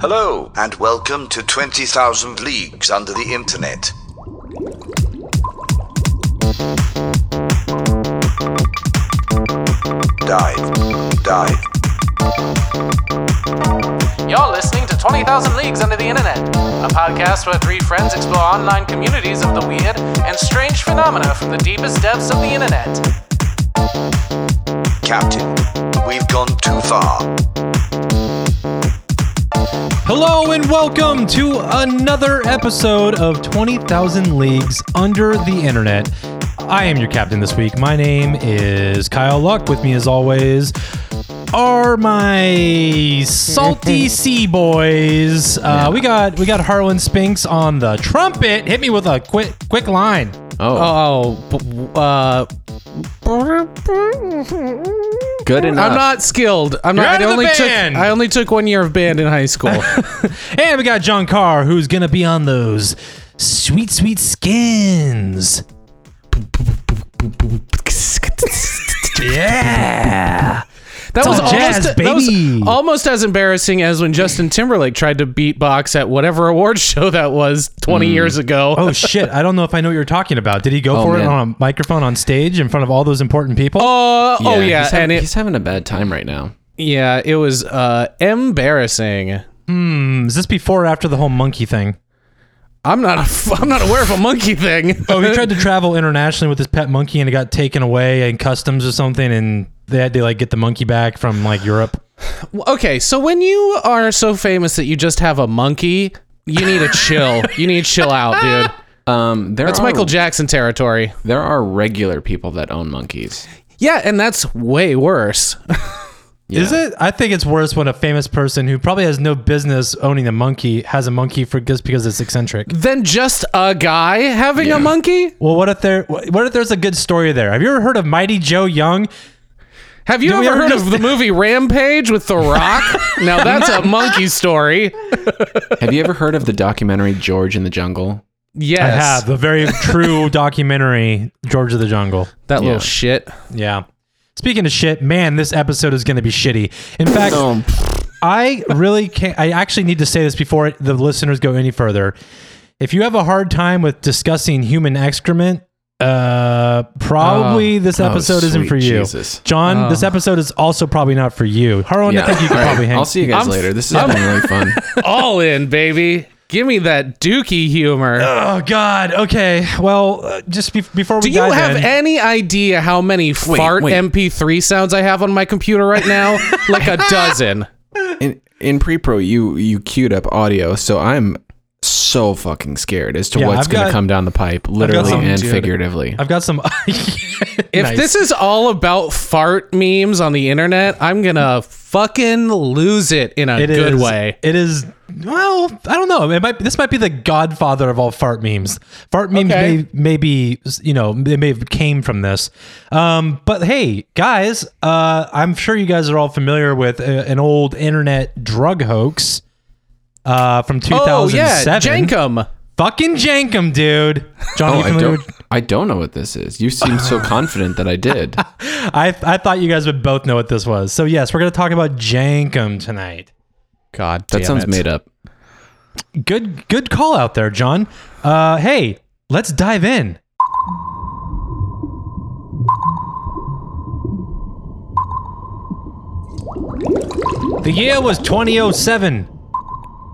Hello, and welcome to 20,000 Leagues Under the Internet. Dive, dive, You're listening to 20,000 Leagues Under the Internet, a podcast where three friends explore online communities of the weird and strange phenomena from the deepest depths of the internet. Captain. We've gone too far. Hello and welcome to another episode of 20,000 Leagues Under the Internet. I am your captain this week. My name is Kyle Luck. With me, as always, are my salty sea boys. Uh, we got we got Harlan Spinks on the trumpet. Hit me with a quick quick line. Oh, b- uh, Good enough. I'm not skilled. I'm not. You're out I of the only took. band. I only took one year of band in high school. And we got John Carr, who's gonna be on those sweet sweet skins. Yeah. That was all jazz, almost that was almost as embarrassing as when Justin Timberlake tried to beatbox at whatever award show that was 20 years ago. Oh shit! I don't know if I know what you're talking about. Did he go Oh, for it on a microphone on stage in front of all those important people? Uh, oh yeah, he's, having, and it he's having a bad time right now. yeah, it was uh embarrassing. Hmm, is this before or after the whole monkey thing? I'm not a, I'm not aware of a monkey thing. Oh, he tried to travel internationally with his pet monkey and it got taken away in customs or something, and they had to like get the monkey back from like Europe. Okay, so when you are so famous that you just have a monkey, you need to chill. you need to chill out, dude. Um, there That's are, Michael Jackson territory. There are regular people that own monkeys. Yeah, and that's way worse. Is it? I think it's worse when a famous person who probably has no business owning a monkey has a monkey for just because it's eccentric. than just a guy having a monkey. Well, what if there? What if there's a good story there? Have you ever heard of Mighty Joe Young? Have you Do ever ever heard of the movie Rampage with The Rock? now that's a monkey story. Have you ever heard of the documentary George in the Jungle? Yes, I have the very true documentary George of the Jungle. that Yeah. little shit. Yeah. Speaking of shit, man, this episode is going to be shitty. In fact, Um, I really can't. I actually need to say this before the listeners go any further. If you have a hard time with discussing human excrement, uh, probably this episode isn't for you. Jesus. John, this episode is also probably not for you. Harlan, I think you could All right, probably hang. I'll see you guys I'm- later. This has been really fun. All in, baby. Give me that dookie humor. Oh God. Okay. Well, uh, just be- before we Do you dive have in, any idea how many fart wait. MP3 sounds I have on my computer right now? like a dozen. In, in pre-pro, you you queued up audio, so I'm so fucking scared as to Yeah, what's I've going got- to come down the pipe, literally some- and dude. figuratively. I've got some. If Nice. this is all about fart memes on the internet, I'm gonna fucking lose it in a It good is- way. It is. Well, I don't know. It might. This might be the godfather of all fart memes. Fart memes Okay. may maybe you know they may have came from this. Um, but hey, guys, uh, I'm sure you guys are all familiar with uh, an old internet drug hoax. Uh, from Oh yeah, 2007. Jenkem. Fucking Jenkem, dude. John, oh, I don't. with- I don't know what this is. You seem so confident that I did. I I thought you guys would both know what this was. So yes, we're gonna talk about Jenkem tonight. God, That sounds it. made up. Good good call out there, John. Uh, hey, let's dive in. The year was 2007.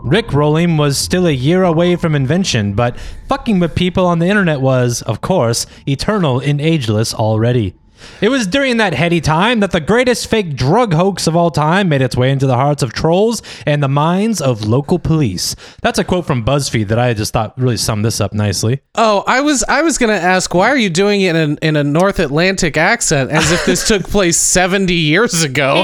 Rick rolling was still a year away from invention, but fucking with people on the internet was, of course, eternal and ageless already. It was during that heady time that the greatest fake drug hoax of all time made its way into the hearts of trolls and the minds of local police. That's a quote from BuzzFeed that I just thought really summed this up nicely. Oh, I was I was gonna ask why are you doing it in, in a North Atlantic accent as if this took place seventy years ago?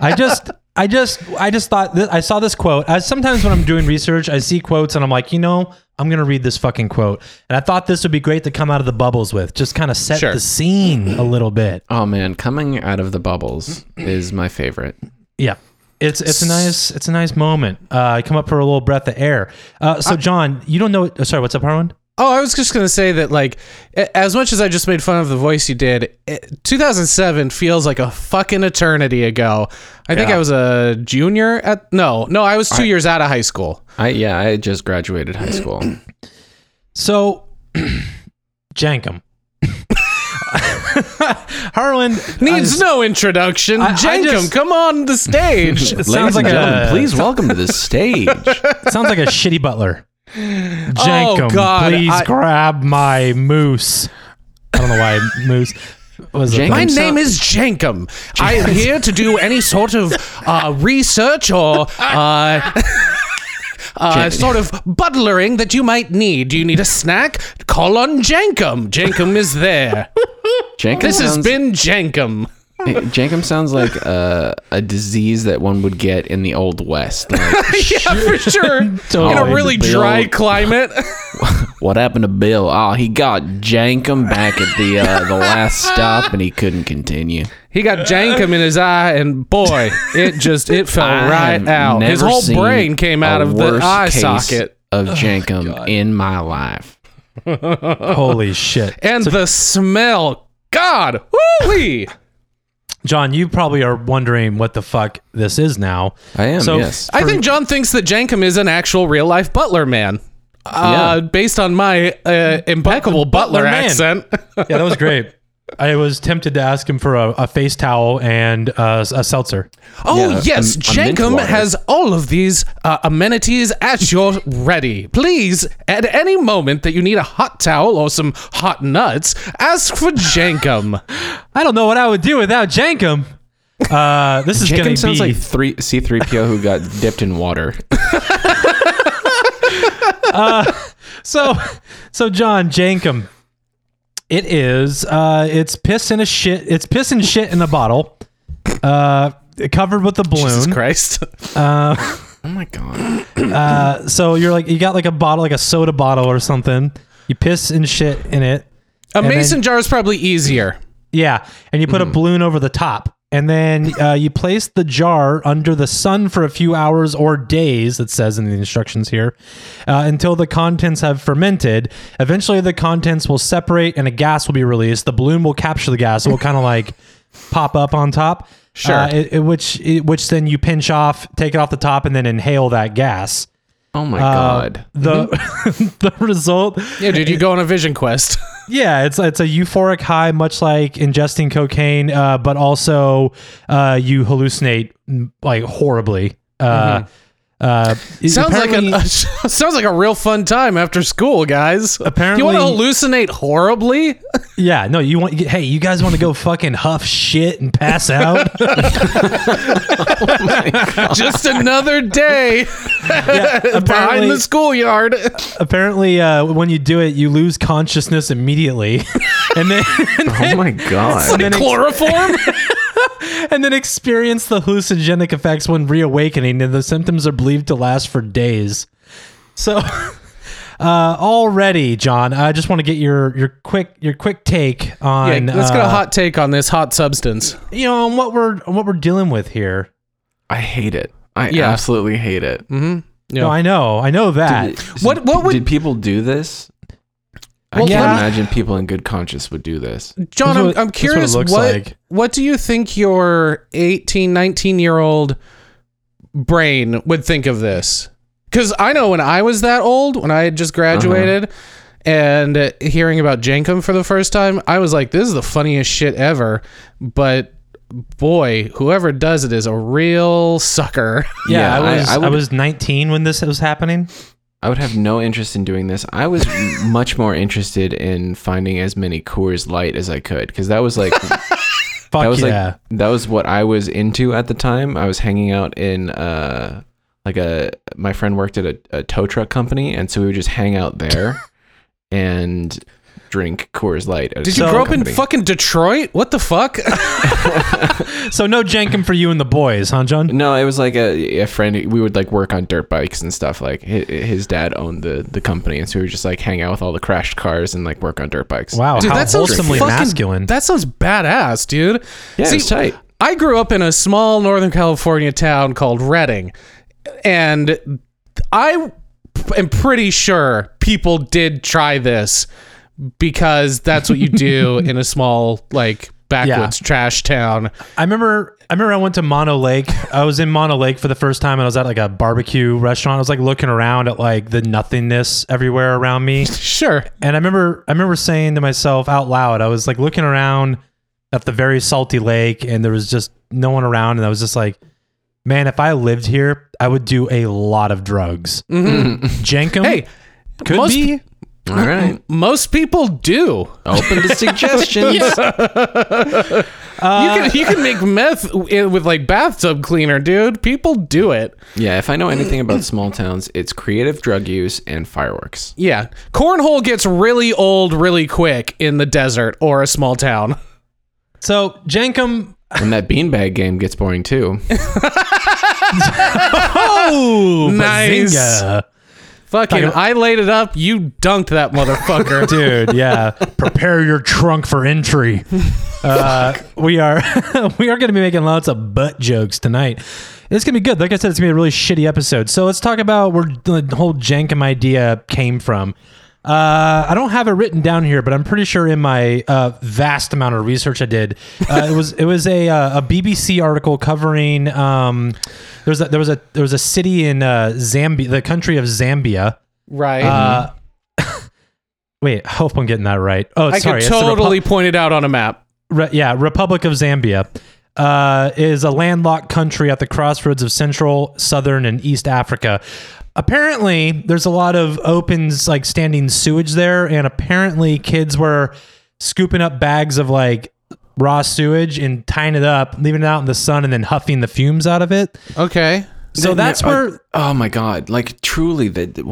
I just, I just, I just thought that I saw this quote. I, sometimes when I'm doing research, I see quotes and I'm like, you know, I'm gonna read this fucking quote, and I thought this would be great to come out of the bubbles with, just kind of set Sure. the scene a little bit. Oh man, coming out of the bubbles is my favorite. Yeah. It's it's a nice it's a nice moment. Uh, I come up for a little breath of air. Uh, so John, you don't know. sorry, what's up, Harlan? Oh, I was just gonna say that, like, as much as I just made fun of the voice you did, it, 2007 feels like a fucking eternity ago. I think I was a junior at no, no, I was two years out of high school. I yeah, I just graduated high school. So, Jenkem. Harlan Needs no introduction. I- I just- come on the stage. Ladies sounds like and gentlemen, a please welcome to the stage. sounds like a shitty butler. Jenkem, Oh, God, please I- grab my moose. I don't know why moose was a Jenkem thing. My name is Jenkem. I am here to do any sort of uh, research or uh, uh, sort of butlering that you might need. Do you need a snack? Call on Jenkem. Jenkem is there. Jenkem This has been Jenkem. Jenkem sounds like a, a disease that one would get in the old west. Like, yeah, for sure. In a really Bill. dry climate. what happened to Bill? Oh, he got Jenkem back at the uh, the last stop, and he couldn't continue. He got Jenkem in his eye, and boy, it just it fell I right out. His whole brain came out of the eye case socket. of Jenkem in my life. Holy shit. And the smell. God. Woo-wee. John, you probably are wondering what the fuck this is now. I am. So- yes. I think John thinks that Jenkem is an actual real life butler man. Uh, based on my uh, impeccable butler, butler accent. Yeah, that was great. I was tempted to ask him for a, a face towel and uh, a seltzer. oh, Yeah, yes. a- a mint Jenkem water. has all of these uh, amenities at your ready. Please, at any moment that you need a hot towel or some hot nuts, ask for Jenkem. I don't know what I would do without Jenkem. Uh, this is going Jenkem to sounds be like three C three PO who got dipped in water. so. So John Jenkem, it is. Uh, it's piss in a shit. It's piss and shit in a bottle, uh, covered with a Jesus balloon. Christ. Oh my god. Uh, so you're like you got like a bottle, like a soda bottle or something. You piss and shit in it. A then- mason jar is probably easier. Yeah, and you put a balloon over the top, and then uh, you place the jar under the sun for a few hours or days. It says in the instructions here, uh, until the contents have fermented. Eventually, the contents will separate, and a gas will be released. The balloon will capture the gas. It will kind of like pop up on top. Sure. Uh, it, it- which it, which then you pinch off, take it off the top, and then inhale that gas. Oh my Uh, god. The the result Yeah, dude, you go on a vision quest. yeah, it's it's a euphoric high, much like ingesting cocaine, uh, but also uh, you hallucinate mm, like horribly. Uh, uh, Sounds like apparently- a sounds like a real fun time after school, guys. Apparently- you want to hallucinate horribly? yeah. No, you want hey, you guys want to go fucking huff shit and pass out? Just another day behind apparently- the schoolyard. apparently, uh, when you do it, you lose consciousness immediately, and then Oh my god. and then ex- Chloroform. And then experience the hallucinogenic effects when reawakening, and the symptoms are believed to last for days. So, uh, already, John, I just want to get your your quick your quick take Yeah, on let's get a uh, hot take on this hot substance. you know on what we're on what we're dealing with here. I hate it. I Yeah. absolutely hate it. Yeah. No, I know, I know that. What- what would- did people do this? I Well, can't yeah. imagine people in good conscience would do this. John, That's I'm, what- I'm that's what curious what like. what do you think your 18, 19 year old brain would think of this? Because I know when I was that old, when I had just graduated, and uh, hearing about Jenkem for the first time, I was like, "This is the funniest shit ever." But boy, whoever does it is a real sucker. Yeah, Yeah, I I- was I I, would- was 19 when this was happening. I would have no interest in doing this. I was much more interested in finding as many Coors Light as I could because that was like Fuck that was yeah. like that was what I was into at the time. I was hanging out in uh like a my friend worked at a, a tow truck company, and so we would just hang out there and drink Coors Light. At Did you tow grow up company. in fucking Detroit? What the fuck? so no jenkem for you and the boys, huh, John? No, it was like a, a friend. We would like work on dirt bikes and stuff. Like his, his dad owned the the company, and so we would just like hang out with all the crashed cars and like work on dirt bikes. Wow, Dude, how that sounds fucking, masculine. That sounds badass, dude. Yeah, it was tight. I grew up in a small Northern California town called Redding, and I am pretty sure people did try this because that's what you do in a small like backwoods trash town. I remember I remember I went to Mono Lake. I was in Mono Lake for the first time and I was at like a barbecue restaurant. I was like looking around at like the nothingness everywhere around me. Sure. And I remember I remember saying to myself out loud, I was like looking around at the very salty lake and there was just no one around and I was just like, man, if I lived here, I would do a lot of drugs. Mm-hmm. Jenkem Hey, could most- be. All right. most people do. Open to suggestions. you can you can make meth with like bathtub cleaner, dude. People do it. Yeah, if I know anything about small towns, it's creative drug use and fireworks. Yeah, cornhole gets really old really quick in the desert or a small town. So Jenkem And that beanbag game gets boring too. Oh Nice. bazinga. Fucking, Talking- I laid it up. You dunked that motherfucker. dude yeah. Prepare your trunk for entry. Uh, we are we are going to be making lots of butt jokes tonight. It's going to be good. Like i said it's going to be a really shitty episode. So let's talk about where the whole jenkem idea came from uh, I don't have it written down here, but I'm pretty sure in my uh, vast amount of research I did, uh, it was it was a uh, a BBC article covering um, there was a, there was a there was a city in uh, Zambia, the country of Zambia, right. uh, wait, I hope I'm getting that right. Oh, I sorry. could it's the Repu- totally point it out on a map. Re- yeah, Republic of Zambia uh, is a landlocked country at the crossroads of Central, Southern, and East Africa. Apparently, there's a lot of open, like standing sewage there, and apparently, kids were scooping up bags of like raw sewage and tying it up, leaving it out in the sun, and then huffing the fumes out of it. Okay. So that's Uh, where Oh my god! Like truly, the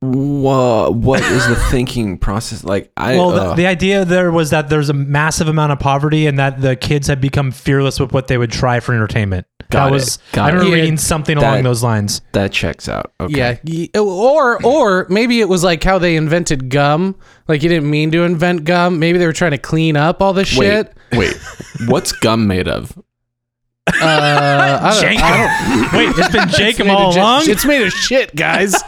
wha- what is the thinking process? Like I. Well, the, the idea there was that there's a massive amount of poverty and that the kids had become fearless with what they would try for entertainment. Got that it. was Got I remember it. reading something That- along those lines. that checks out. Okay. Yeah. y- Or or maybe it was like how they invented gum. Like you didn't mean to invent gum. Maybe they were trying to clean up all this Wait. shit. Wait. What's gum made of? Uh, I don't, I don't, Wait, it's been It's Jacob made all of j- along. It's made of shit, guys.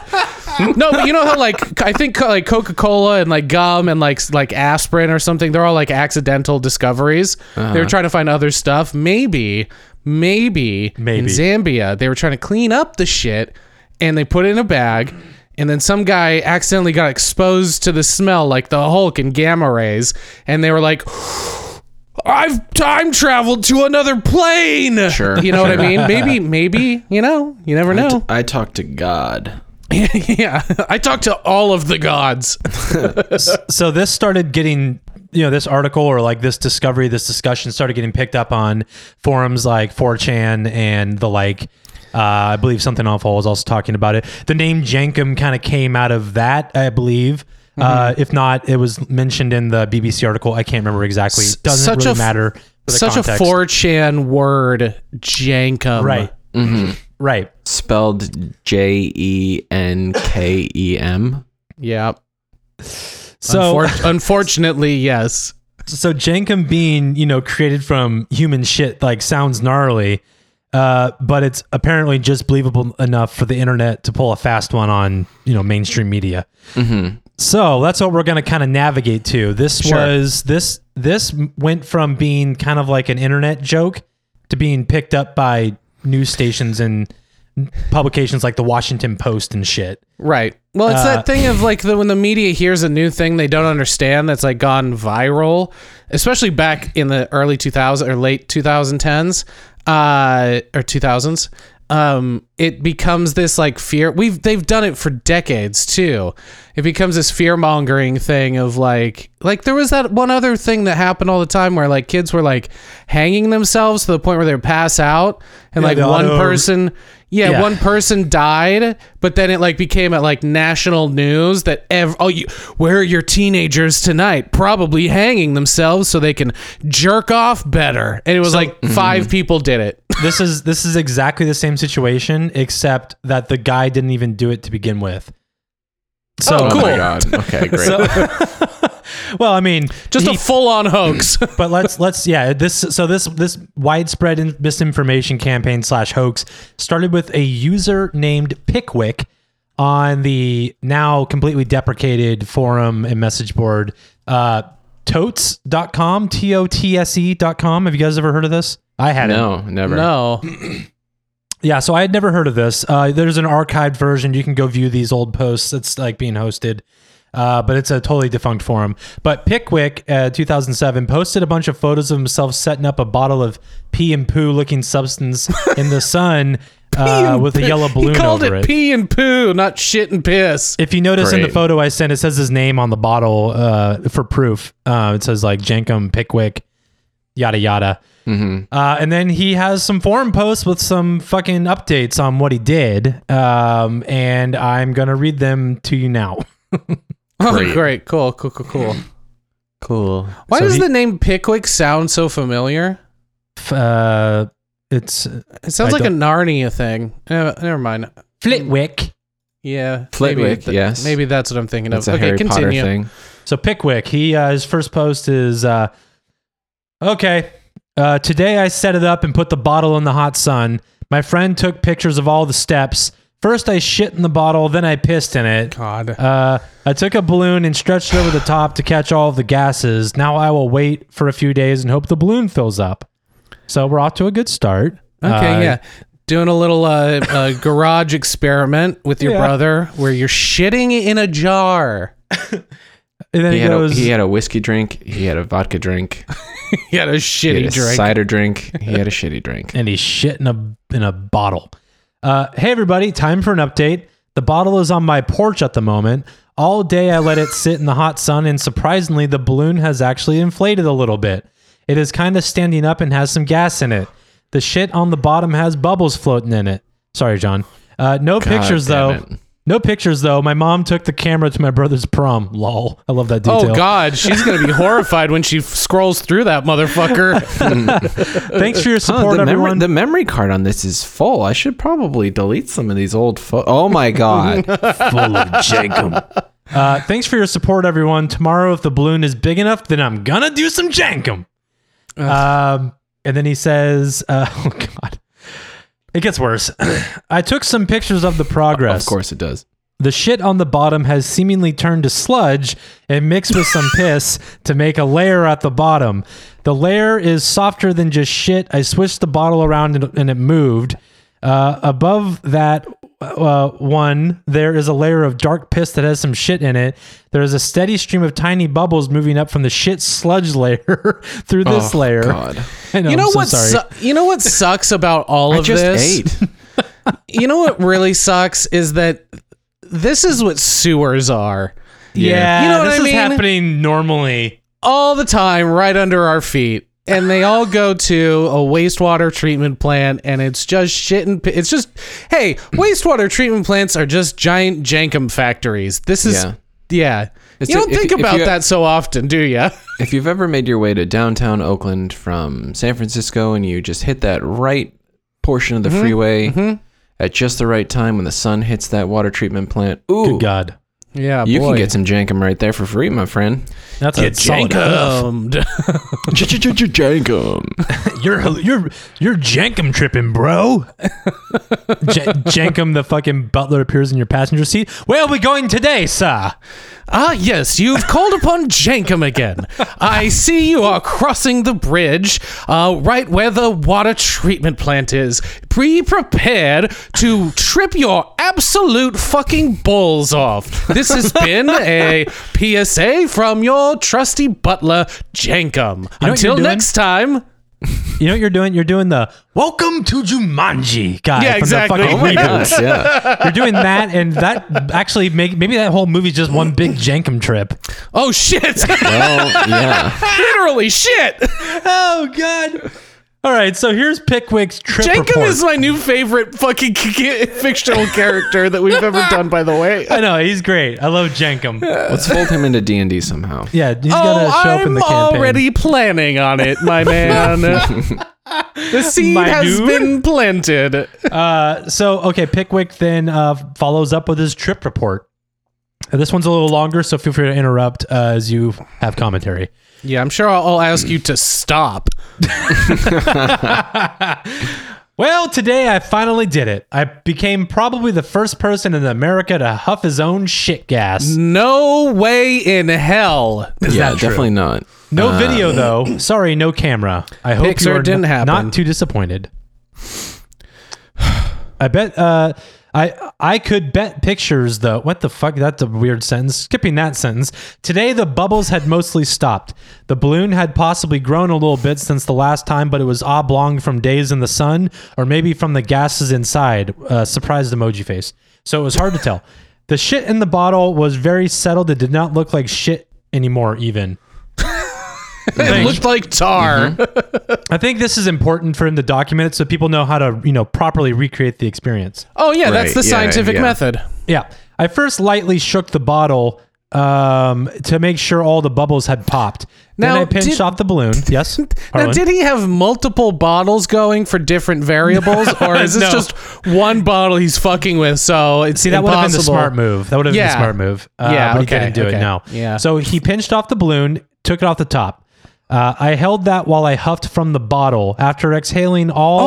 no, but you know how like I think like Coca Cola and like gum and like s- like aspirin or something. They're all like accidental discoveries. They were trying to find other stuff. Maybe, maybe, Maybe. in Zambia they were trying to clean up the shit and they put it in a bag. And then some guy accidentally got exposed to the smell, like the Hulk and gamma rays, and they were like, "I've time traveled to another plane." Sure, you know what I mean? Maybe, maybe you know, you never know. I talked to God. yeah, I talked to all of the gods. so this started getting you know this article or like this discovery this discussion started getting picked up on forums like 4chan and the like uh, I believe something awful was also talking about it. The name Jenkem kind of came out of that, I believe. Uh, Mm-hmm. if not, it was mentioned in the BBC article. I can't remember exactly. It doesn't such really a f- matter. For the Such context. a 4chan word, jenkem. right, right. Spelled J E N K E M. Yeah. So Unfor- unfortunately, yes. so Jenkem being you know created from human shit like sounds gnarly, uh, but it's apparently just believable enough for the internet to pull a fast one on you know mainstream media. So that's what we're going to kind of navigate to. This Sure. was this this went from being kind of like an internet joke to being picked up by news stations and publications like the Washington Post and shit. Right. Well, it's Uh, that thing of like the, when the media hears a new thing they don't understand that's like gone viral, especially back in the early 2000s or late 2010s uh, or 2000s. Um, it becomes this like fear. We've they've done it for decades too. It becomes this fear mongering thing of like like there was that one other thing that happened all the time where like kids were like hanging themselves to the point where they would pass out and Yeah, like one auto- person yeah, Yeah. one person died, but then it like became at like national news that ev- oh you where are your teenagers tonight? Probably hanging themselves so they can jerk off better. And it was like mm-hmm. five people did it. This is this is exactly the same situation, except that the guy didn't even do it to begin with. So Oh, cool. my god. Okay, great. So, well, I mean, Just he- a full on hoax. but let's let's yeah this so this this widespread misinformation campaign slash hoax started with a user named Pickwick on the now completely deprecated forum and message board, uh, totse.com, T O T S E.com. Have you guys ever heard of this? I hadn't. No, never. No. Yeah, so I had never heard of this. Uh, there's an archived version. You can go view these old posts. It's like being hosted, uh, but it's a totally defunct forum. But Pickwick, uh, 2007, posted a bunch of photos of himself setting up a bottle of pee and poo looking substance in the sun uh, with a yellow balloon He called over it it. pee and poo, not shit and piss. If you notice in the photo I sent, it says his name on the bottle uh, for proof. Uh, it says like Jenkem Pickwick, yada yada. Hmm Uh, and then he has some forum posts with some fucking updates on what he did. Um, and I'm going to read them to you now. Oh, Great. great. Cool, cool, cool, cool. Cool. Why So does he- the name Pickwick sound so familiar? Uh, it's It sounds I like a Narnia thing. Uh, never mind. Flitwick. Yeah. Flitwick, maybe yes. Maybe that's what I'm thinking That's of. a okay, Harry continue. Potter thing. So Pickwick, he uh, his first post is uh, okay. Uh, today I set it up and put the bottle in the hot sun. My friend took pictures of all the steps. First I shit in the bottle, then I pissed in it. God. Uh, I took a balloon and stretched it over the top to catch all of the gases. Now I will wait for a few days and hope the balloon fills up. So we're off to a good start. Okay, Uh, yeah. Doing a little uh, uh, garage experiment with your Yeah. brother where you're shitting in a jar. And then He he, had, a, he had a whiskey drink. He had a vodka drink. He had a He shitty had a drink. cider drink. He had a shitty drink. and he's shit in a in a bottle. Uh, hey everybody, time for an update. The bottle is on my porch at the moment. All day I let it sit in the hot sun, and surprisingly, the balloon has actually inflated a little bit. It is kind of standing up and has some gas in it. The shit on the bottom has bubbles floating in it. Sorry, John. Uh, no pictures though. it. No pictures though. My mom took the camera to my brother's prom. Lol. I love that detail. Oh God, she's gonna be horrified when she f- scrolls through that motherfucker. Thanks for your Huh, support, the, memory, everyone. the memory card on this is full. I should probably delete some of these old photos. Oh my god. full of jenkem. Uh, thanks for your support, everyone. Tomorrow, if the balloon is big enough, then I'm gonna do some jenkem. Um, and then he says, uh, "Oh God, it gets worse." I took some pictures of the progress. of course it does. The shit on the bottom has seemingly turned to sludge and mixed with some piss to make a layer at the bottom. The layer is softer than just shit. I switched the bottle around and, and it moved. Uh, above that uh, one, there is a layer of dark piss that has some shit in it. There is a steady stream of tiny bubbles moving up from the shit sludge layer through this layer. Oh, layer. God. I know, you know I'm so what? sorry. Su- you know what sucks about all I of just this? ate. You know what really sucks is that this is what sewers are yeah, You know what this I is mean? happening normally. all the time, right under our feet. And they all go to a wastewater treatment plant, and it's just shit and pi- it's just hey, wastewater treatment plants are just giant jenkem factories. This is Yeah. yeah. It's you don't if- think if about you- that so often, do you? If you've ever made your way to downtown Oakland from San Francisco and you just hit that right portion of the mm-hmm. freeway mm-hmm. at just the right time when the sun hits that water treatment plant, ooh, Good God, Yeah, you boy. can get some jenkem right there for free, my friend. that's a solid jenkemed. jenkem. You're you're you're jenkem tripping, bro. J- jenkem, the fucking butler appears in your passenger seat. Where are we going today, sir? Ah, yes, you've called upon Jenkem again. I see you are crossing the bridge, uh, right where the water treatment plant is. Be prepared to trip your absolute fucking balls off. This has been a PSA from your trusty butler, Jenkem. Until you're doing? next time. You know what you're doing? You're doing the "Welcome to Jumanji" guy. Yeah, from exactly. The fucking Oh my reboot. gosh, yeah. You're doing that, and that actually make maybe that whole movie's just one big jenkem trip. Oh, shit. Well, yeah. Literally, shit. Oh God! All right, so here's Pickwick's trip report. Jenkem report. is my new favorite fucking fictional character that we've ever done, by the way. I know he's great. I love Jenkem. Let's fold him into D and D somehow. Yeah, he's oh, gonna show up in I'm the campaign. already planning on it, my man. the seed My has dude. been planted. Uh, so okay, Pickwick then uh, follows up with his trip report. Uh, this one's a little longer, so feel free to interrupt uh, as you have commentary. Yeah, I'm sure I'll, I'll ask you to stop. Well, today I finally did it. I became probably the first person in America to huff his own shit gas. No way in hell. Is yeah, that true? definitely not. No Uh, video though. Sorry, no camera. I hope Pixar you are didn't n- happen. not too disappointed. I bet uh I I could bet pictures though. What the fuck? That's a weird sentence. Skipping that sentence. Today the bubbles had mostly stopped. The balloon had possibly grown a little bit since the last time, but it was oblong from days in the sun, or maybe from the gases inside. Uh, surprised emoji face. So it was hard to tell. The shit in the bottle was very settled. It did not look like shit anymore. Even. It looked like tar. I think this is important for him to document it so people know how to, you know, properly recreate the experience. Oh yeah, that's the yeah, scientific yeah. method. Yeah. I first lightly shook the bottle um, to make sure all the bubbles had popped. Now, then I pinched did- off the balloon. Yes. Now, did he have multiple bottles going for different variables, or is this No. just one bottle he's fucking with? So it's See, that would have been the smart move. That would have been Yeah. the smart move. Uh, Yeah, but he okay, didn't do okay. it. No. Yeah. So he pinched off the balloon, took it off the top. Uh, I held that while I huffed from the bottle. After exhaling all,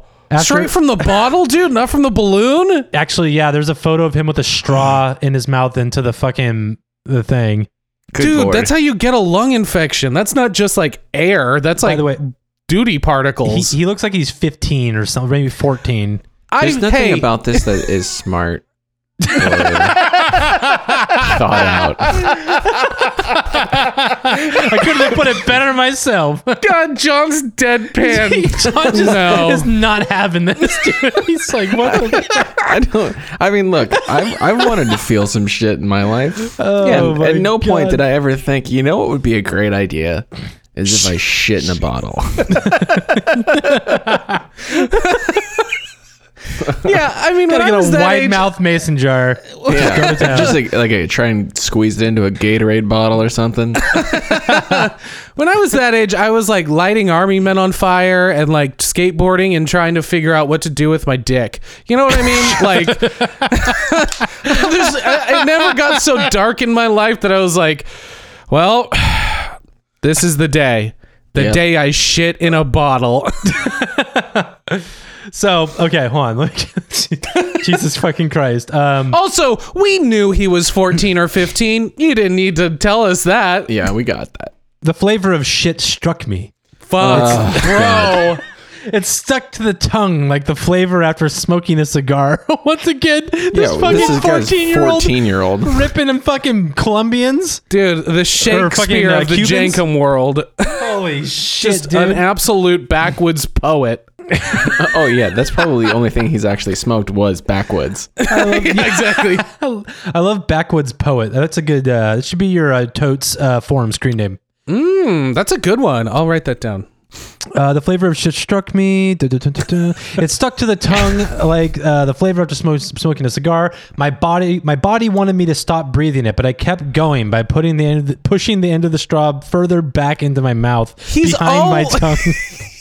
Oh, After- straight from the bottle, dude, not from the balloon. actually, yeah, there's a photo of him with a straw in his mouth into the fucking the thing. Good dude, lord. that's how you get a lung infection. That's not just like air. That's By like the way, duty particles. he looks like he's 15 or something, maybe 14. I There's nothing hey, about this that is smart. Or thought out. I couldn't have put it better myself. God, John's deadpan. John just No. is not having this, dude. He's like, what the I don't. I mean, look, I've I've wanted to feel some shit in my life. Oh yeah, my at no point God. did I ever think, you know, what would be a great idea is if I shit in a bottle. yeah, I mean, when Gotta I get was a that wide age, mouth mason jar. Yeah, to town. just like like a, try and squeeze it into a Gatorade bottle or something. when I was that age, I was like lighting army men on fire and like skateboarding and trying to figure out what to do with my dick. You know what I mean? Like, there's, I, it never got so dark in my life that I was like, well, this is the day. The Yep. day I shit in a bottle. So, okay, hold on. Let me- Jesus fucking Christ. Um, also, we knew he was 14 or 15. You didn't need to tell us that. Yeah, we got that. the flavor of shit struck me. Fuck, bro. It stuck to the tongue like the flavor after smoking a cigar. Once again, this Yeah, fucking this is 14 year old 14 year old. ripping them fucking Colombians. Dude, the Shakespeare uh, of the Cubans? Jankum world. Holy shit, Just dude. an absolute backwoods poet. Oh yeah, that's probably the only thing he's actually smoked was backwoods. yeah, exactly. I love Backwoods Poet. That's a good, uh, that should be your uh, Totse uh, forum screen name. Mm, that's a good one. I'll write that down. Uh, the flavor of shit struck me. Duh, duh, duh, duh, duh. it stuck to the tongue like uh, the flavor after smoke, smoking a cigar. My body, my body wanted me to stop breathing it, but I kept going by putting the end, of the, pushing the end of the straw further back into my mouth, He's behind my tongue.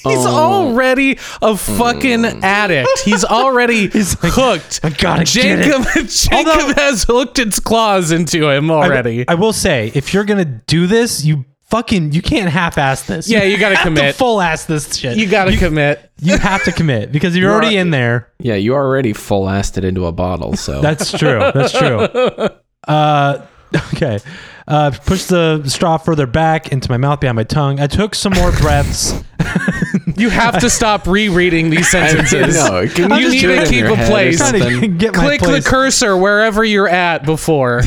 He's already a fucking addict. He's already like, hooked. I gotta get it. Jacob, Jacob Although- has hooked its claws into him already. I will say, if you're gonna do this, you fucking you can't half-ass this. Yeah, you gotta have to commit. full-ass this shit. you gotta commit. you have to commit because if you're already in there. Yeah, you already full assed it into a bottle, so That's true. That's true. Uh, okay. Uh, push the straw further back into my mouth behind my tongue. I took some more breaths. You have to stop rereading these sentences. no, can You just need to keep a place. Trying to something? get my Click the cursor wherever you're at before.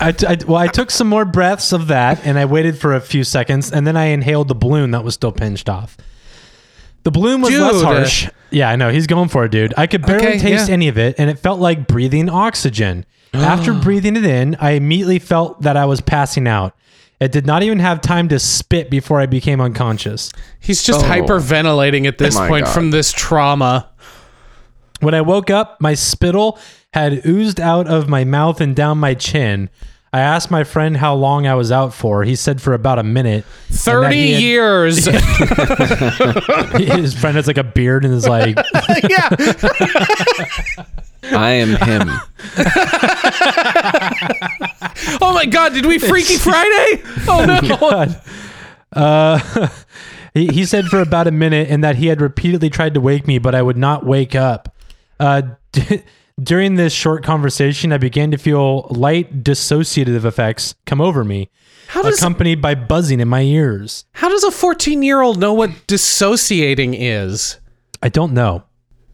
I, t- I- well, I took some more breaths of that, and I waited for a few seconds, and then I inhaled the balloon that was still pinched off. The balloon was less Dude. harsh. Yeah, I know he's going for it, dude. I could barely Okay, taste yeah. any of it, and it felt like breathing oxygen. After breathing it in, I immediately felt that I was passing out. It did not even have time to spit before I became unconscious. He's just Oh. hyperventilating at this oh My point God. from this trauma. When I woke up, my spittle had oozed out of my mouth and down my chin. I asked my friend how long I was out for. He said for about a minute. 30 had- years. His friend has like a beard and is like, yeah. I am him. Oh my God, did we Freaky Friday? Oh no. God. Uh, He, he said for about a minute, and that he had repeatedly tried to wake me, but I would not wake up. Uh, d- during this short conversation, I began to feel light dissociative effects come over me, How does accompanied by buzzing in my ears. how does a 14 year old know what dissociating is? I don't know.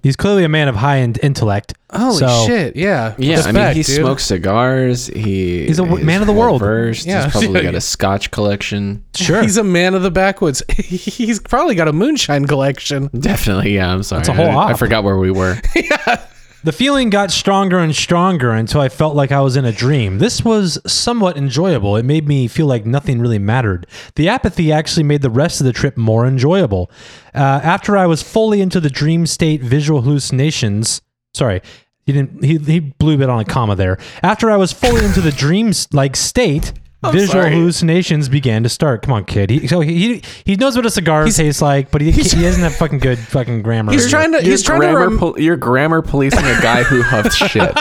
He's clearly a man of high in- intellect. Holy so- shit! Yeah, Yeah, I mean, he dude. smokes cigars. He He's a w- is man of the world. well-versed. Yeah. He's probably got a Scotch collection. Sure. He's a man of the backwoods. He's probably got a moonshine collection. Definitely, yeah. I'm sorry. That's a whole I, I forgot where we were. The feeling got stronger and stronger until I felt like I was in a dream. This was somewhat enjoyable. It made me feel like nothing really mattered. The apathy actually made the rest of the trip more enjoyable. Uh, after I was fully into the dream state visual hallucinations, sorry, he didn't. He, he blew a bit on a comma there. After I was fully into the dreams like state. Visual sorry. hallucinations began to start. Come on, kid. He, so he he knows what a cigar tastes like, but he, he doesn't have fucking good fucking grammar. He's trying to. He's trying to. grammar Rem- pol- you're grammar policing a guy who huffs shit.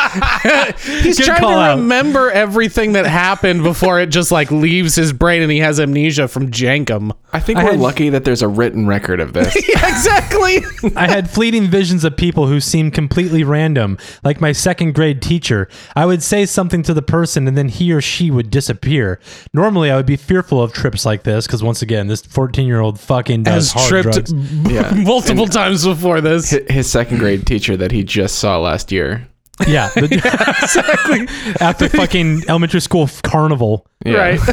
he's Good trying to out. remember everything that happened before it just like leaves his brain and he has amnesia from Jenkem. I think I we're had- lucky that there's a written record of this. Yeah, exactly. I had fleeting visions of people who seemed completely random, like my second grade teacher. I would say something to the person and then he or she would disappear. Normally, I would be fearful of trips like this because, once again, this 14 year old fucking does Has hard tripped drugs. Yeah. multiple times before this. His second grade teacher that he just saw last year. Yeah. exactly. After fucking elementary school carnival. Yeah. Right.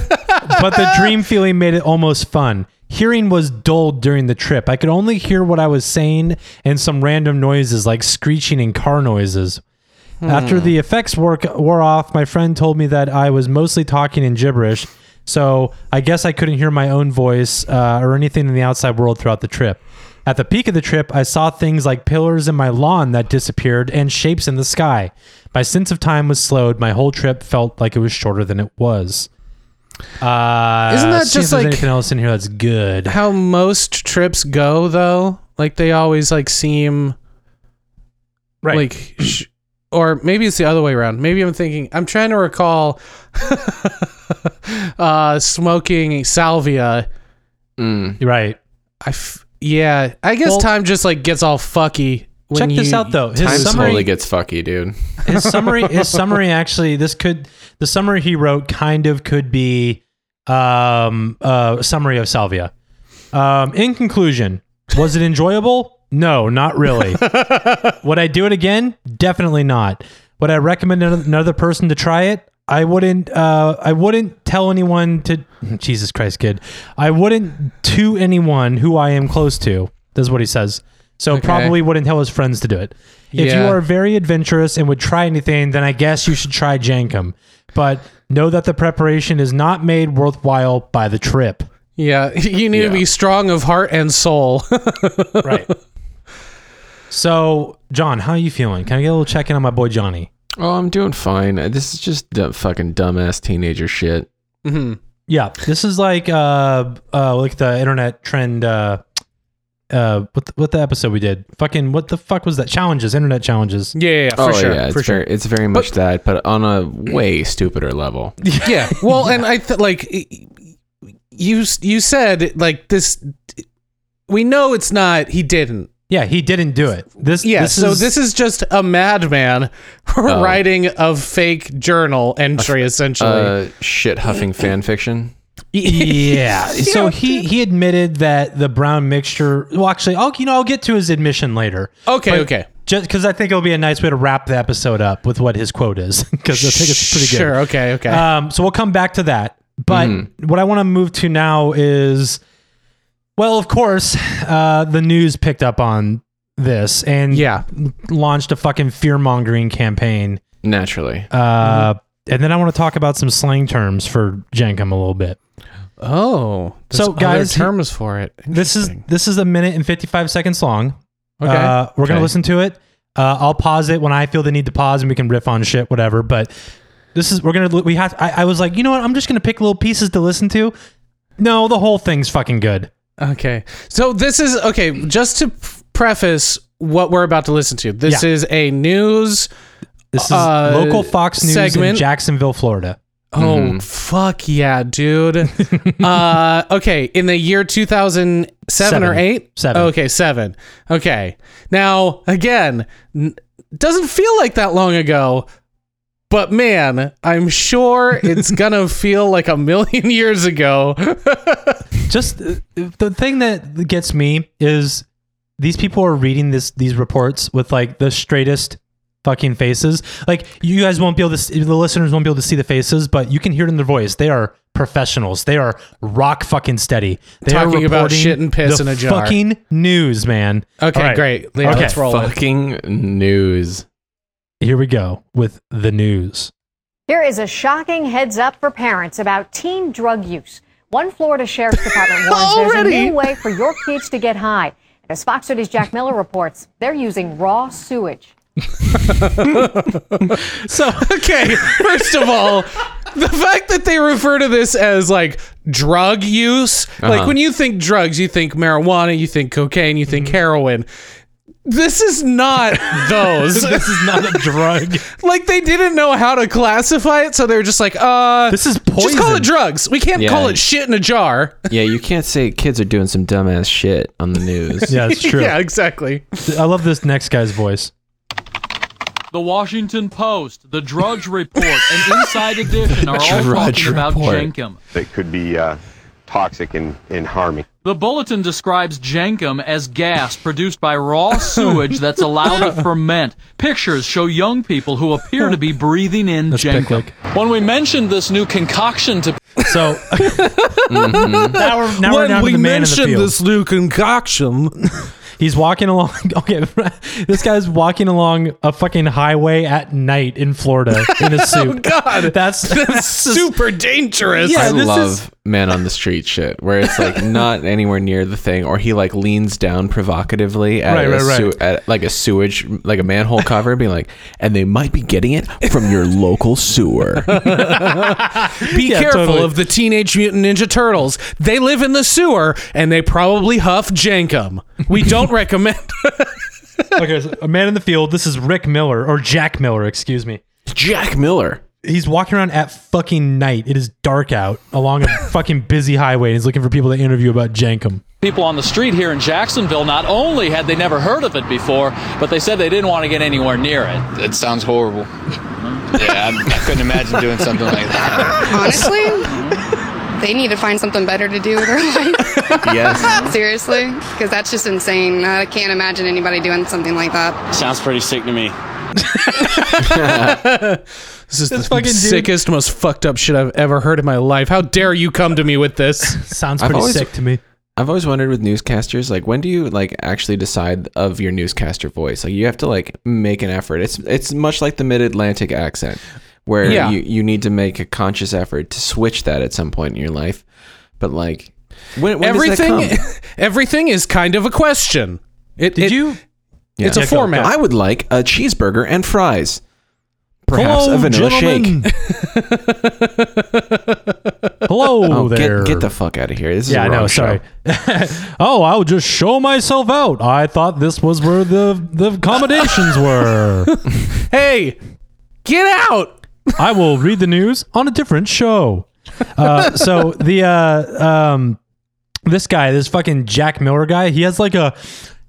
But the dream feeling made it almost fun. Hearing was dulled during the trip. I could only hear what I was saying and some random noises like screeching and car noises. After the effects wore, wore off, my friend told me that I was mostly talking in gibberish, so I guess I couldn't hear my own voice uh, or anything in the outside world throughout the trip. At the peak of the trip, I saw things like pillars in my lawn that disappeared and shapes in the sky. My sense of time was slowed. My whole trip felt like it was shorter than it was. Uh, Isn't that just like- anything else in here that's good? How most trips go though, like they always like seem Right. like sh- or maybe it's the other way around. Maybe I'm thinking I'm trying to recall uh smoking salvia. Mm. right. I f- yeah, I guess Well- time just like gets all fucky. When Check this out though. His Time summary, slowly gets fucky, dude. his summary his summary actually this could the summary he wrote kind of could be um a summary of salvia um in conclusion was it enjoyable no not really would i do it again definitely not would i recommend another person to try it i wouldn't uh i wouldn't tell anyone to jesus christ kid i wouldn't to anyone who i am close to this is what he says so Okay. probably wouldn't tell his friends to do it if you are very adventurous and would try anything, then I guess you should try Jenkem. But know that the preparation is not made worthwhile by the trip. Yeah, you need Yeah. to be strong of heart and soul. Right. So, John, how are you feeling? Can I get a little check in on my boy Johnny? Oh, I'm doing fine. Uh, This is just dumb, fucking dumbass teenager shit. Mhm. Yeah, this is like uh uh like the internet trend uh uh what the, what the episode we did. Fucking what the fuck was that? Challenges, internet challenges. Yeah, yeah, yeah, for oh sure. yeah, it's for sure. very, it's very much that, but on a way stupider level. yeah. Well, and I th- like you you said like this we know it's not he didn't. Yeah, he didn't do it. This Yeah, this so is, this is just a madman writing a fake journal entry essentially. Uh, shit huffing fan fiction. yeah. So he he admitted that the brown mixture. Well, actually, I'll you know I'll get to his admission later. okay, But okay. Just because I think it'll be a nice way to wrap the episode up with what his quote is, because I think it's pretty good. Sure, okay, okay. Um, so we'll come back to that. But what I want to move to now is, well, of course, uh, the news picked up on this and yeah. launched a fucking fear mongering campaign. Naturally. Uh, And then I want to talk about some slang terms for Jenkem a little bit. Oh. So, guys, terms for it. This is this is a minute and fifty five seconds long. Okay. Uh, we're gonna listen to it. Uh, I'll pause it when I feel the need to pause, and we can riff on shit, whatever. But this is we're gonna we have. I, I was like, you know what? I'm just gonna pick little pieces to listen to. No, the whole thing's fucking good. Okay. So this is okay, just to preface what we're about to listen to. This Yeah. is a news This is Uh, local Fox News in segment. Jacksonville, Florida. Oh Mm-hmm. fuck yeah, dude. uh okay, in the year 2007 or Seven. 8? Seven. Okay, 7. Okay. Now, again, n- doesn't feel like that long ago, but man, I'm sure it's going to feel like a million years ago. Just uh, the thing that gets me is these people are reading this these reports with like the straightest fucking faces. Like you guys won't be able to, see, the listeners won't be able to see the faces, but you can hear it in their voice. They are professionals. They are rock fucking steady. They are Talking about reporting shit and piss the in a jar. Fucking news, man. Okay, All right. great. Yeah, Okay. let's roll it. Fucking news. Here we go with the news. Here is a shocking heads up for parents about teen drug use. One Florida Sheriff's Department warns there's a new way for your kids to get high. As Fox 30's Jack Miller reports, they're using raw sewage. So Okay, first of all, the fact that they refer to this as like drug use, like Uh-huh. when you think drugs, you think marijuana, you think cocaine, you Mm-hmm. think heroin. This is not those. this is not a drug. like they didn't know how to classify it, so they were just like, uh This is poison. Just call it drugs. We can't Yeah. call it shit in a jar. Yeah, you can't say kids are doing some dumbass shit on the news. Yeah, it's true. yeah, exactly. I love this next guy's voice. The Washington Post, the Drudge Report, and Inside Edition are all Drudge talking about Report. Jenkem. that could be uh, toxic and, and harming. The bulletin describes Jenkem as gas produced by raw sewage that's allowed to ferment. Pictures show young people who appear to be breathing in Let's Jenkem. When we mentioned this new concoction to So now we're now we're down to the man in the field. new concoction, He's walking along. Okay, this guy's walking along a fucking highway at night in Florida in a oh, suit. oh god, That's, that's super dangerous. Yeah, I love is- man on the street shit where it's like not anywhere near the thing, or he like leans down provocatively at, Right, a right, right. sew- at like a sewage, like a manhole cover, being like, and they might be getting it from your local sewer. Be Yeah, careful totally. of the Teenage Mutant Ninja Turtles. They live in the sewer and they probably huff jankum. We don't recommend. okay. So a man in the field. This is Rick Miller or Jack Miller. Excuse me. Jack Miller. He's walking around at fucking night. It is dark out along a fucking busy highway. And he's looking for people to interview about Jankum. people on the street here in Jacksonville. Not only had they never heard of it before, but they said they didn't want to get anywhere near it. It sounds horrible. yeah, I, I couldn't imagine doing something like that. Honestly, they need to find something better to do with their life. Yes. Seriously, because that's just insane. I can't imagine anybody doing something like that. Sounds pretty sick to me. This is the fucking dude- sickest, most fucked up shit I've ever heard in my life. How dare you come to me with this? Sounds I've pretty always- sick to me. I've always wondered with newscasters, like when do you like actually decide of your newscaster voice? Like you have to like make an effort. It's it's much like the mid Atlantic accent, where Yeah. you, you need to make a conscious effort to switch that at some point in your life. But like when, when does that everything, come? everything is kind of a question. It, Did it- you? Yeah. It's a Yeah, go, format. I would like a cheeseburger and fries. Perhaps Hello, a vanilla gentlemen. shake. Hello Oh, there. get, get the fuck out of here. This is Yeah, a I know. Sorry. show. oh, I'll just show myself out. I thought this was where the the accommodations were. hey, get out! I will read the news on a different show. Uh, so the uh, um, this guy, this fucking Jack Miller guy, he has like a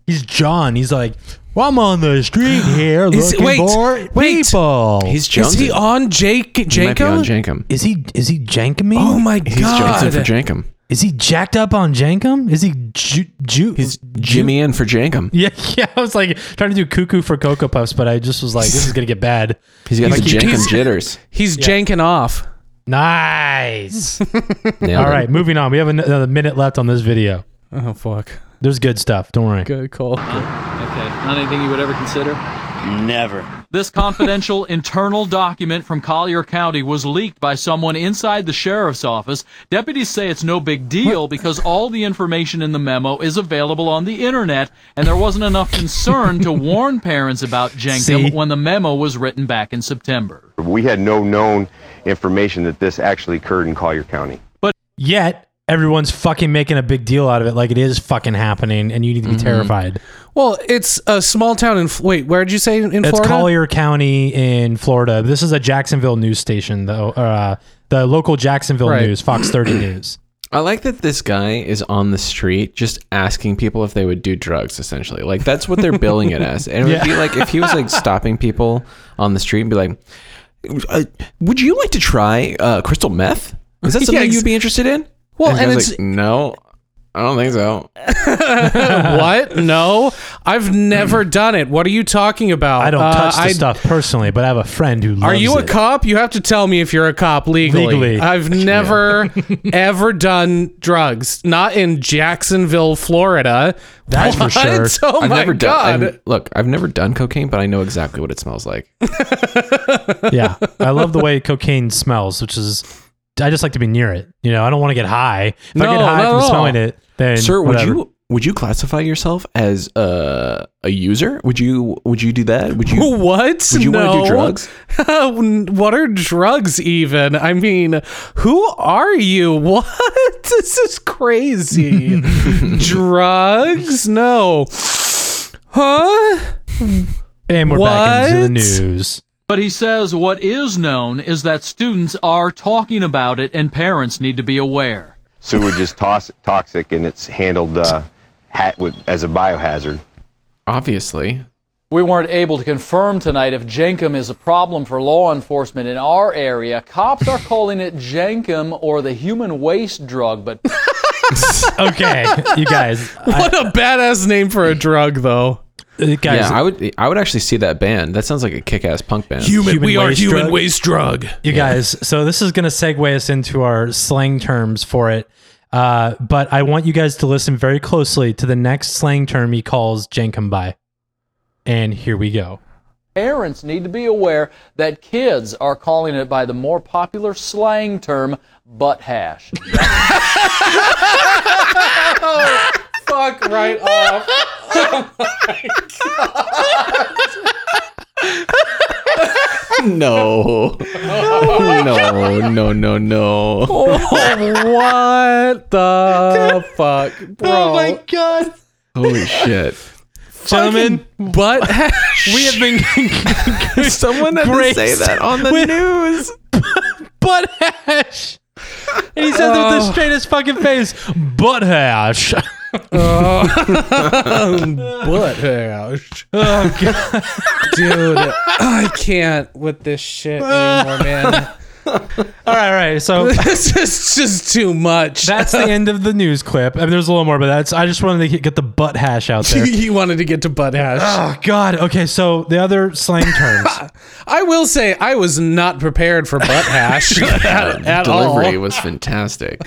he's John. He's like, well, I'm on the street here Is- looking wait, for wait. people. He's Is he on Jake He might be on Jankum? Jankum. is he is he janking Oh my god. He's god! For Jankum. Is he jacked up on Jankum? Is he ju- ju- He's Jimmy in for Jankum. Yeah, yeah. I was like trying to do cuckoo for Cocoa Puffs, but I just was like, this is gonna get bad. He's got He's- the Jankum he's- jitters. He's janking off. Nice. Nailed All it. right, moving on. We have an- another minute left on this video. Oh fuck! There's good stuff. Don't worry. Good call. Okay, not anything you would ever consider? Never. This confidential internal document from Collier County was leaked by someone inside the sheriff's office. Deputies say it's no big deal because all the information in the memo is available on the internet, and there wasn't enough concern to warn parents about Jenkem See? when the memo was written back in September. We had no known information that this actually occurred in Collier County. But yet everyone's fucking making a big deal out of it, like it is fucking happening, and you need to be terrified. Well, it's a small town in. Wait, where did you say in It's Florida? Collier County in Florida. This is a Jacksonville news station, though. Uh, the local Jacksonville Right. news, Fox 30 News. I like that this guy is on the street just asking people if they would do drugs. Essentially, like that's what they're billing it as. And it would be like if he was like stopping people on the street and be like, uh, "Would you like to try uh, crystal meth? Is that Yeah, something ex- you'd be interested in?" Well, the and it's- like, no, I don't think so. what? No, I've never done it. What are you talking about? I don't Uh, touch the I- stuff personally, but I have a friend who loves Are you a it. cop? You have to tell me if you're a cop legally. Legally. I've never ever done drugs. Not in Jacksonville, Florida. That's for What? sure. Oh I've my never god. done. I've- look, I've never done cocaine, but I know exactly what it smells like. yeah, I love the way cocaine smells, which is I just like to be near it. You know, I don't want to get high. If I No, get high from smelling it, then Sir, would you would you classify yourself as a a user? Would you would you do that? Would you what? would you want to No. do drugs? what are drugs even? I mean, who are you? What? This is crazy. drugs? No. Huh? And we're back into the news. But he says what is known is that students are talking about it and parents need to be aware. Sewage is tos- toxic and it's handled uh, hat with, as a biohazard. Obviously. We weren't able to confirm tonight if Jenkem is a problem for law enforcement in our area. Cops are calling it Jenkem or the human waste drug, but Okay, you guys. What a badass name for a drug, though. Uh, guys, yeah, I would I would actually see that band. That sounds like a kick-ass punk band. Human, Human we are human drug? waste drug. You guys, so this is going to segue us into our slang terms for it. Uh, but I want you guys to listen very closely to the next slang term he calls Jankum by. And here we go. parents need to be aware that kids are calling it by the more popular slang term butt hash. Fuck right off. no. no, no, no, no. what the fuck, bro? Oh my god. Holy shit. Gentlemen, Butt hash. we have been Someone had to say that on the news. butt hash. And he says it with the oh. straightest fucking face. Butt hash. Oh. butt hash. Oh, God. Dude, I can't with this shit anymore, man. All right, all right. So this is just too much. that's the end of the news clip. I mean, there's a little more, but that's I just wanted to get the butt hash out there. he wanted to get to butt hash. Oh God. Okay, so the other slang terms. I will say I was not prepared for butt hash at, at Delivery all. was fantastic.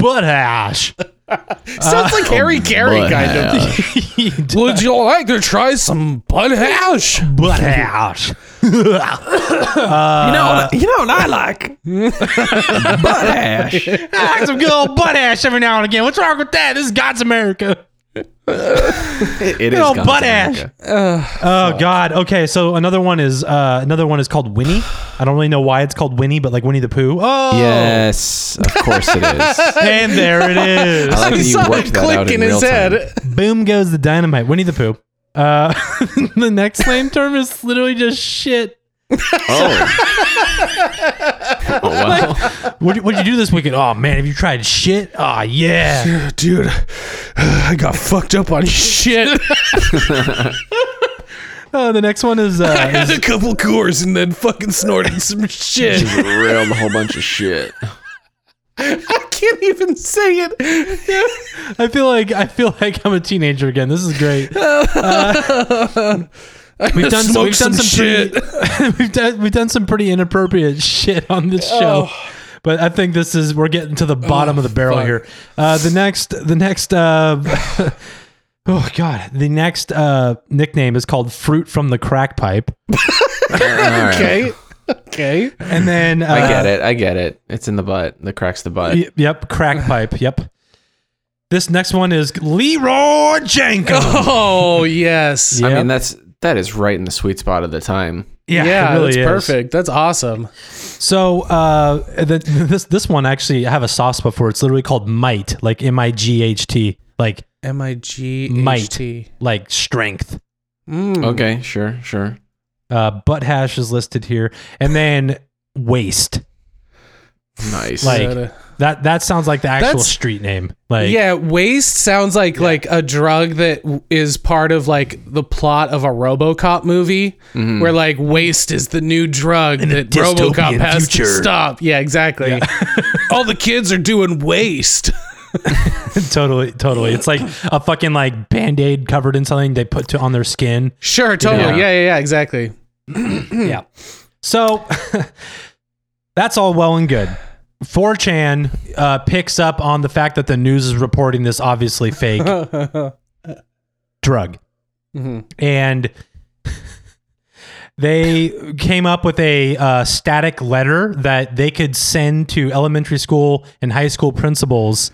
butt hash. Sounds like Harry oh, Carey Butt kind of. Would you like to try some butt hash? butt hash. you know, uh, you know what I like? Butt hash. I like some good old butt hash every now and again. What's wrong with that? This is God's America. It, it is old butt hash. America. Oh God. Okay, so another one is uh another one is called Winnie. I don't really know why it's called Winnie, but like Winnie the Pooh. Oh Yes, of course it is. And there it is. I like that you worked it that out click in in real his time. Boom goes the dynamite. Winnie the Pooh. Uh, the next slang term is literally just shit. Oh. oh wow. What would you do this weekend? Oh man, have you tried shit? Oh yeah. Dude, I got fucked up on shit. Uh, the next one is, I uh, had is a couple Coors and then fucking snorted some shit. Just railed a whole bunch of shit. I can't even say it. I feel like I feel like I'm a teenager again. This is great. Uh, we've done Smoke we've done some some pretty, we've done we've done some pretty inappropriate shit on this show. But I think this is we're getting to the bottom of the barrel fuck. here. Uh, the next the next uh, oh god the next uh, nickname is called fruit from the crack pipe, Okay. Okay. and then uh, I get it. I get it. It's in the butt. The cracks the butt. y- yep, crack pipe. Yep. This next one is Leeroy Jenkins. Oh yes. I mean, that's That is right in the sweet spot of the time. Yeah, yeah, it really that's is. perfect. That's awesome. So uh, the, this this one actually I have a sauce before. It's literally called might, like M I G H T, like M I G Might. Like strength. Mm. Okay, sure, sure. Uh, butt hash is listed here, and then waste. Nice. Like that. That sounds like the actual That's- street name. Like yeah, waste sounds like like a drug that is part of like the plot of a RoboCop movie, mm-hmm. where like waste is the new drug In that RoboCop dystopian has future. to stop. Yeah, exactly. All the kids are doing waste. totally, totally. It's like a fucking like band aid covered in something they put to, on their skin. Sure, totally. Yeah. Yeah, yeah, yeah, exactly. yeah. So that's all well and good. 4chan uh, picks up on the fact that the news is reporting this obviously fake drug. And they came up with a uh, static letter that they could send to elementary school and high school principals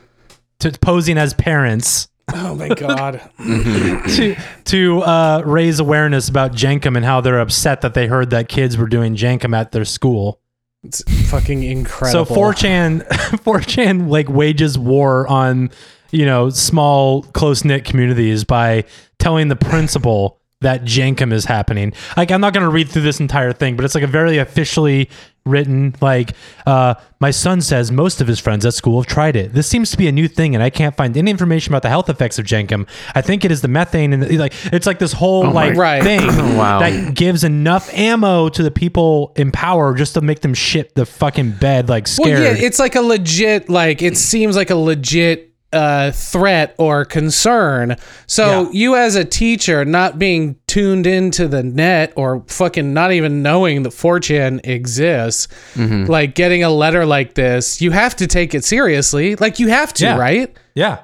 to posing as parents Oh my god. to to uh, raise awareness about Jenkem and how they're upset that they heard that kids were doing Jenkem at their school. It's fucking incredible. So 4chan 4chan like wages war on you know small close knit communities by telling the principal that Jenkem is happening. Like I'm not going to read through this entire thing, but it's like a very officially written like uh my son says most of his friends at school have tried it. This seems to be a new thing and I can't find any information about the health effects of Jenkem. I think it is the methane and the, like it's like this whole like Right. thing Wow. that gives enough ammo to the people in power just to make them shit the fucking bed like Well, yeah, it's like a legit, like it seems like a legit uh, threat or concern. So Yeah. you as a teacher, not being tuned into the net or fucking not even knowing that 4chan exists, Mm-hmm. like getting a letter like this, you have to take it seriously. Like you have to, Yeah. right? yeah.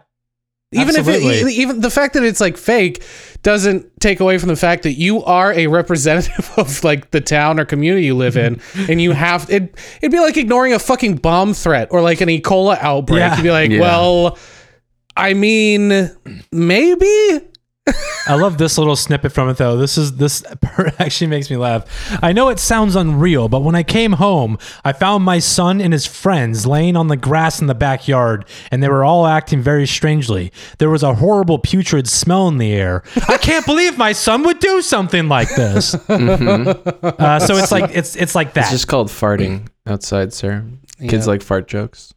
Even if it, even the fact that it's like fake doesn't take away from the fact that you are a representative of like the town or community you live in, and you have it. It'd be like ignoring a fucking bomb threat or like an E. coli outbreak. Yeah. You'd be like, Yeah. well, I mean, maybe. I love this little snippet from it though. This is this actually makes me laugh. I know it sounds unreal, but when I came home, I found my son and his friends laying on the grass in the backyard, and they were all acting very strangely. There was a horrible putrid smell in the air. I can't believe my son would do something like this. Uh, so it's like it's it's like that. It's just called farting outside, sir. Kids Yeah. like fart jokes.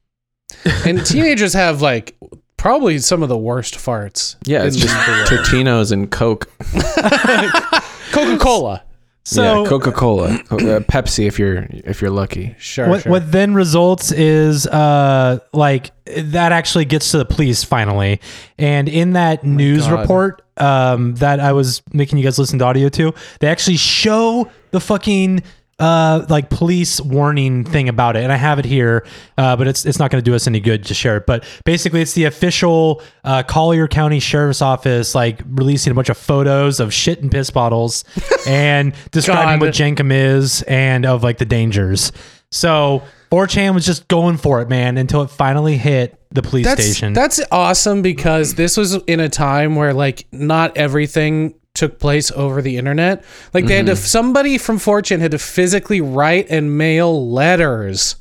And teenagers have like probably some of the worst farts. Yeah, it's just the. Totinos and Coke. Coca Cola. so yeah, Coca Cola, uh, Pepsi if you're if you're lucky. Sure. what, sure. what then results is uh like that actually gets to the police finally and in that news God. report um that i was making you guys listen to audio to they actually show the fucking uh like police warning thing about it. And i have it here uh but it's it's not going to do us any good to share it. But basically it's the official uh collier county sheriff's office like releasing a bunch of photos of shit and piss bottles and describing what jenkem is and of like the dangers. So 4chan was just going for it man until it finally hit the police that's, station. That's awesome because this was in a time where like not everything took place over the internet. Like they had Mm-hmm. to somebody from 4chan had to physically write and mail letters.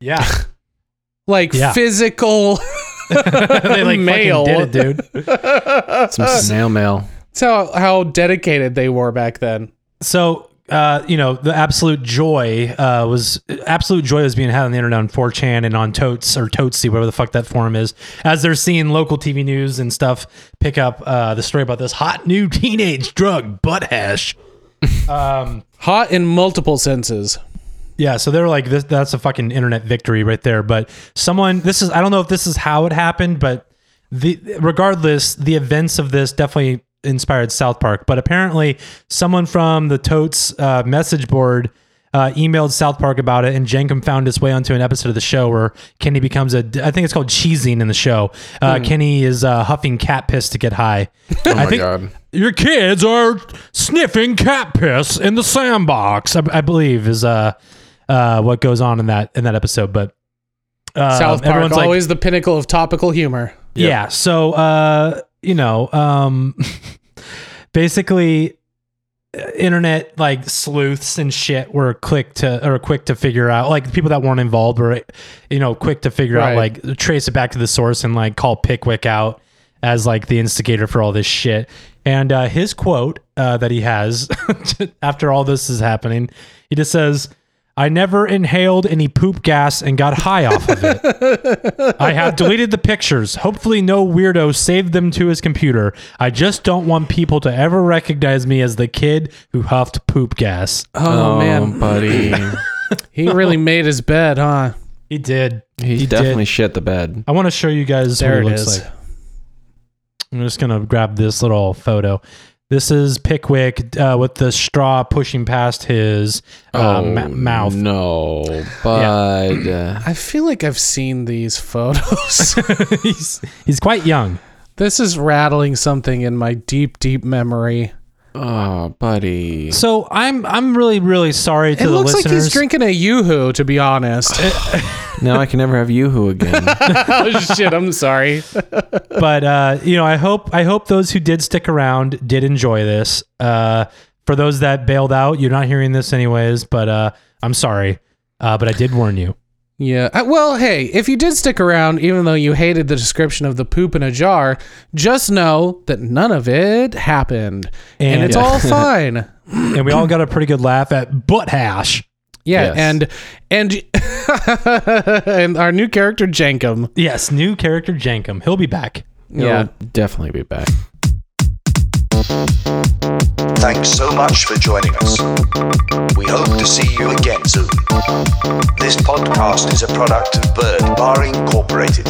yeah Like Yeah. physical they like mail. fucking did it dude Some snail mail. That's how, how dedicated they were back then. so uh, you know the absolute joy uh, was absolute joy was being had on the internet on 4chan and on Totse or Totesy, whatever the fuck that forum is, as they're seeing local TV news and stuff pick up uh, the story about this hot new teenage drug, butt hash. Hot in multiple senses. Yeah, so they're like, this, "That's a fucking internet victory right there." But someone, this is I don't know if this is how it happened, but the regardless, the events of this definitely inspired South Park. But apparently, someone from the Totse uh, message board uh, emailed South Park about it, and Jenkem found his way onto an episode of the show where Kenny becomes a, I think it's called cheesing in the show. Uh, Kenny is uh, huffing cat piss to get high. Oh I my think god. your kids are sniffing cat piss in the sandbox. I, I believe is uh, uh, what goes on in that in that episode. But uh, South Park, everyone's like, always the pinnacle of topical humor. yeah. So uh, you know, um, basically, internet like sleuths and shit were quick to or quick to figure out like people that weren't involved were you know quick to figure out like trace it back to the source and like call Pickwick out as like the instigator for all this shit. And uh, his quote uh, that he has after all this is happening, he just says, I never inhaled any poop gas and got high off of it. I have deleted the pictures. Hopefully, no weirdo saved them to his computer. I just don't want people to ever recognize me as the kid who huffed poop gas. Oh, man, oh, buddy. he really made his bed, huh? He did. He, He definitely did. shit the bed. I want to show you guys There what it looks is. like. I'm just gonna grab this little photo. This is Pickwick uh, with the straw pushing past his uh, ma- mouth. Oh, No, bud. uh, I feel like I've seen these photos. he's he's quite young. this is rattling something in my deep, deep memory. Oh, buddy. So I'm I'm really really sorry to It the looks like he's drinking a yoo-hoo, to be honest. Now I can never have YooHoo again. oh shit! I'm sorry. but uh, you know, I hope I hope those who did stick around did enjoy this. Uh, for those that bailed out, you're not hearing this anyways. But uh, I'm sorry. Uh, but I did warn you. Yeah. Uh, well, hey, if you did stick around, even though you hated the description of the poop in a jar, just know that none of it happened, and, And- it's Yeah. all fine. And we all got a pretty good laugh at butt hash. Yeah, Yes. and and and our new character Jankum. Yes, new character Jankum. He'll be back. Yeah. He'll definitely be back. Thanks so much for joining us. We hope to see you again soon. This podcast is a product of Bird Bar Incorporated.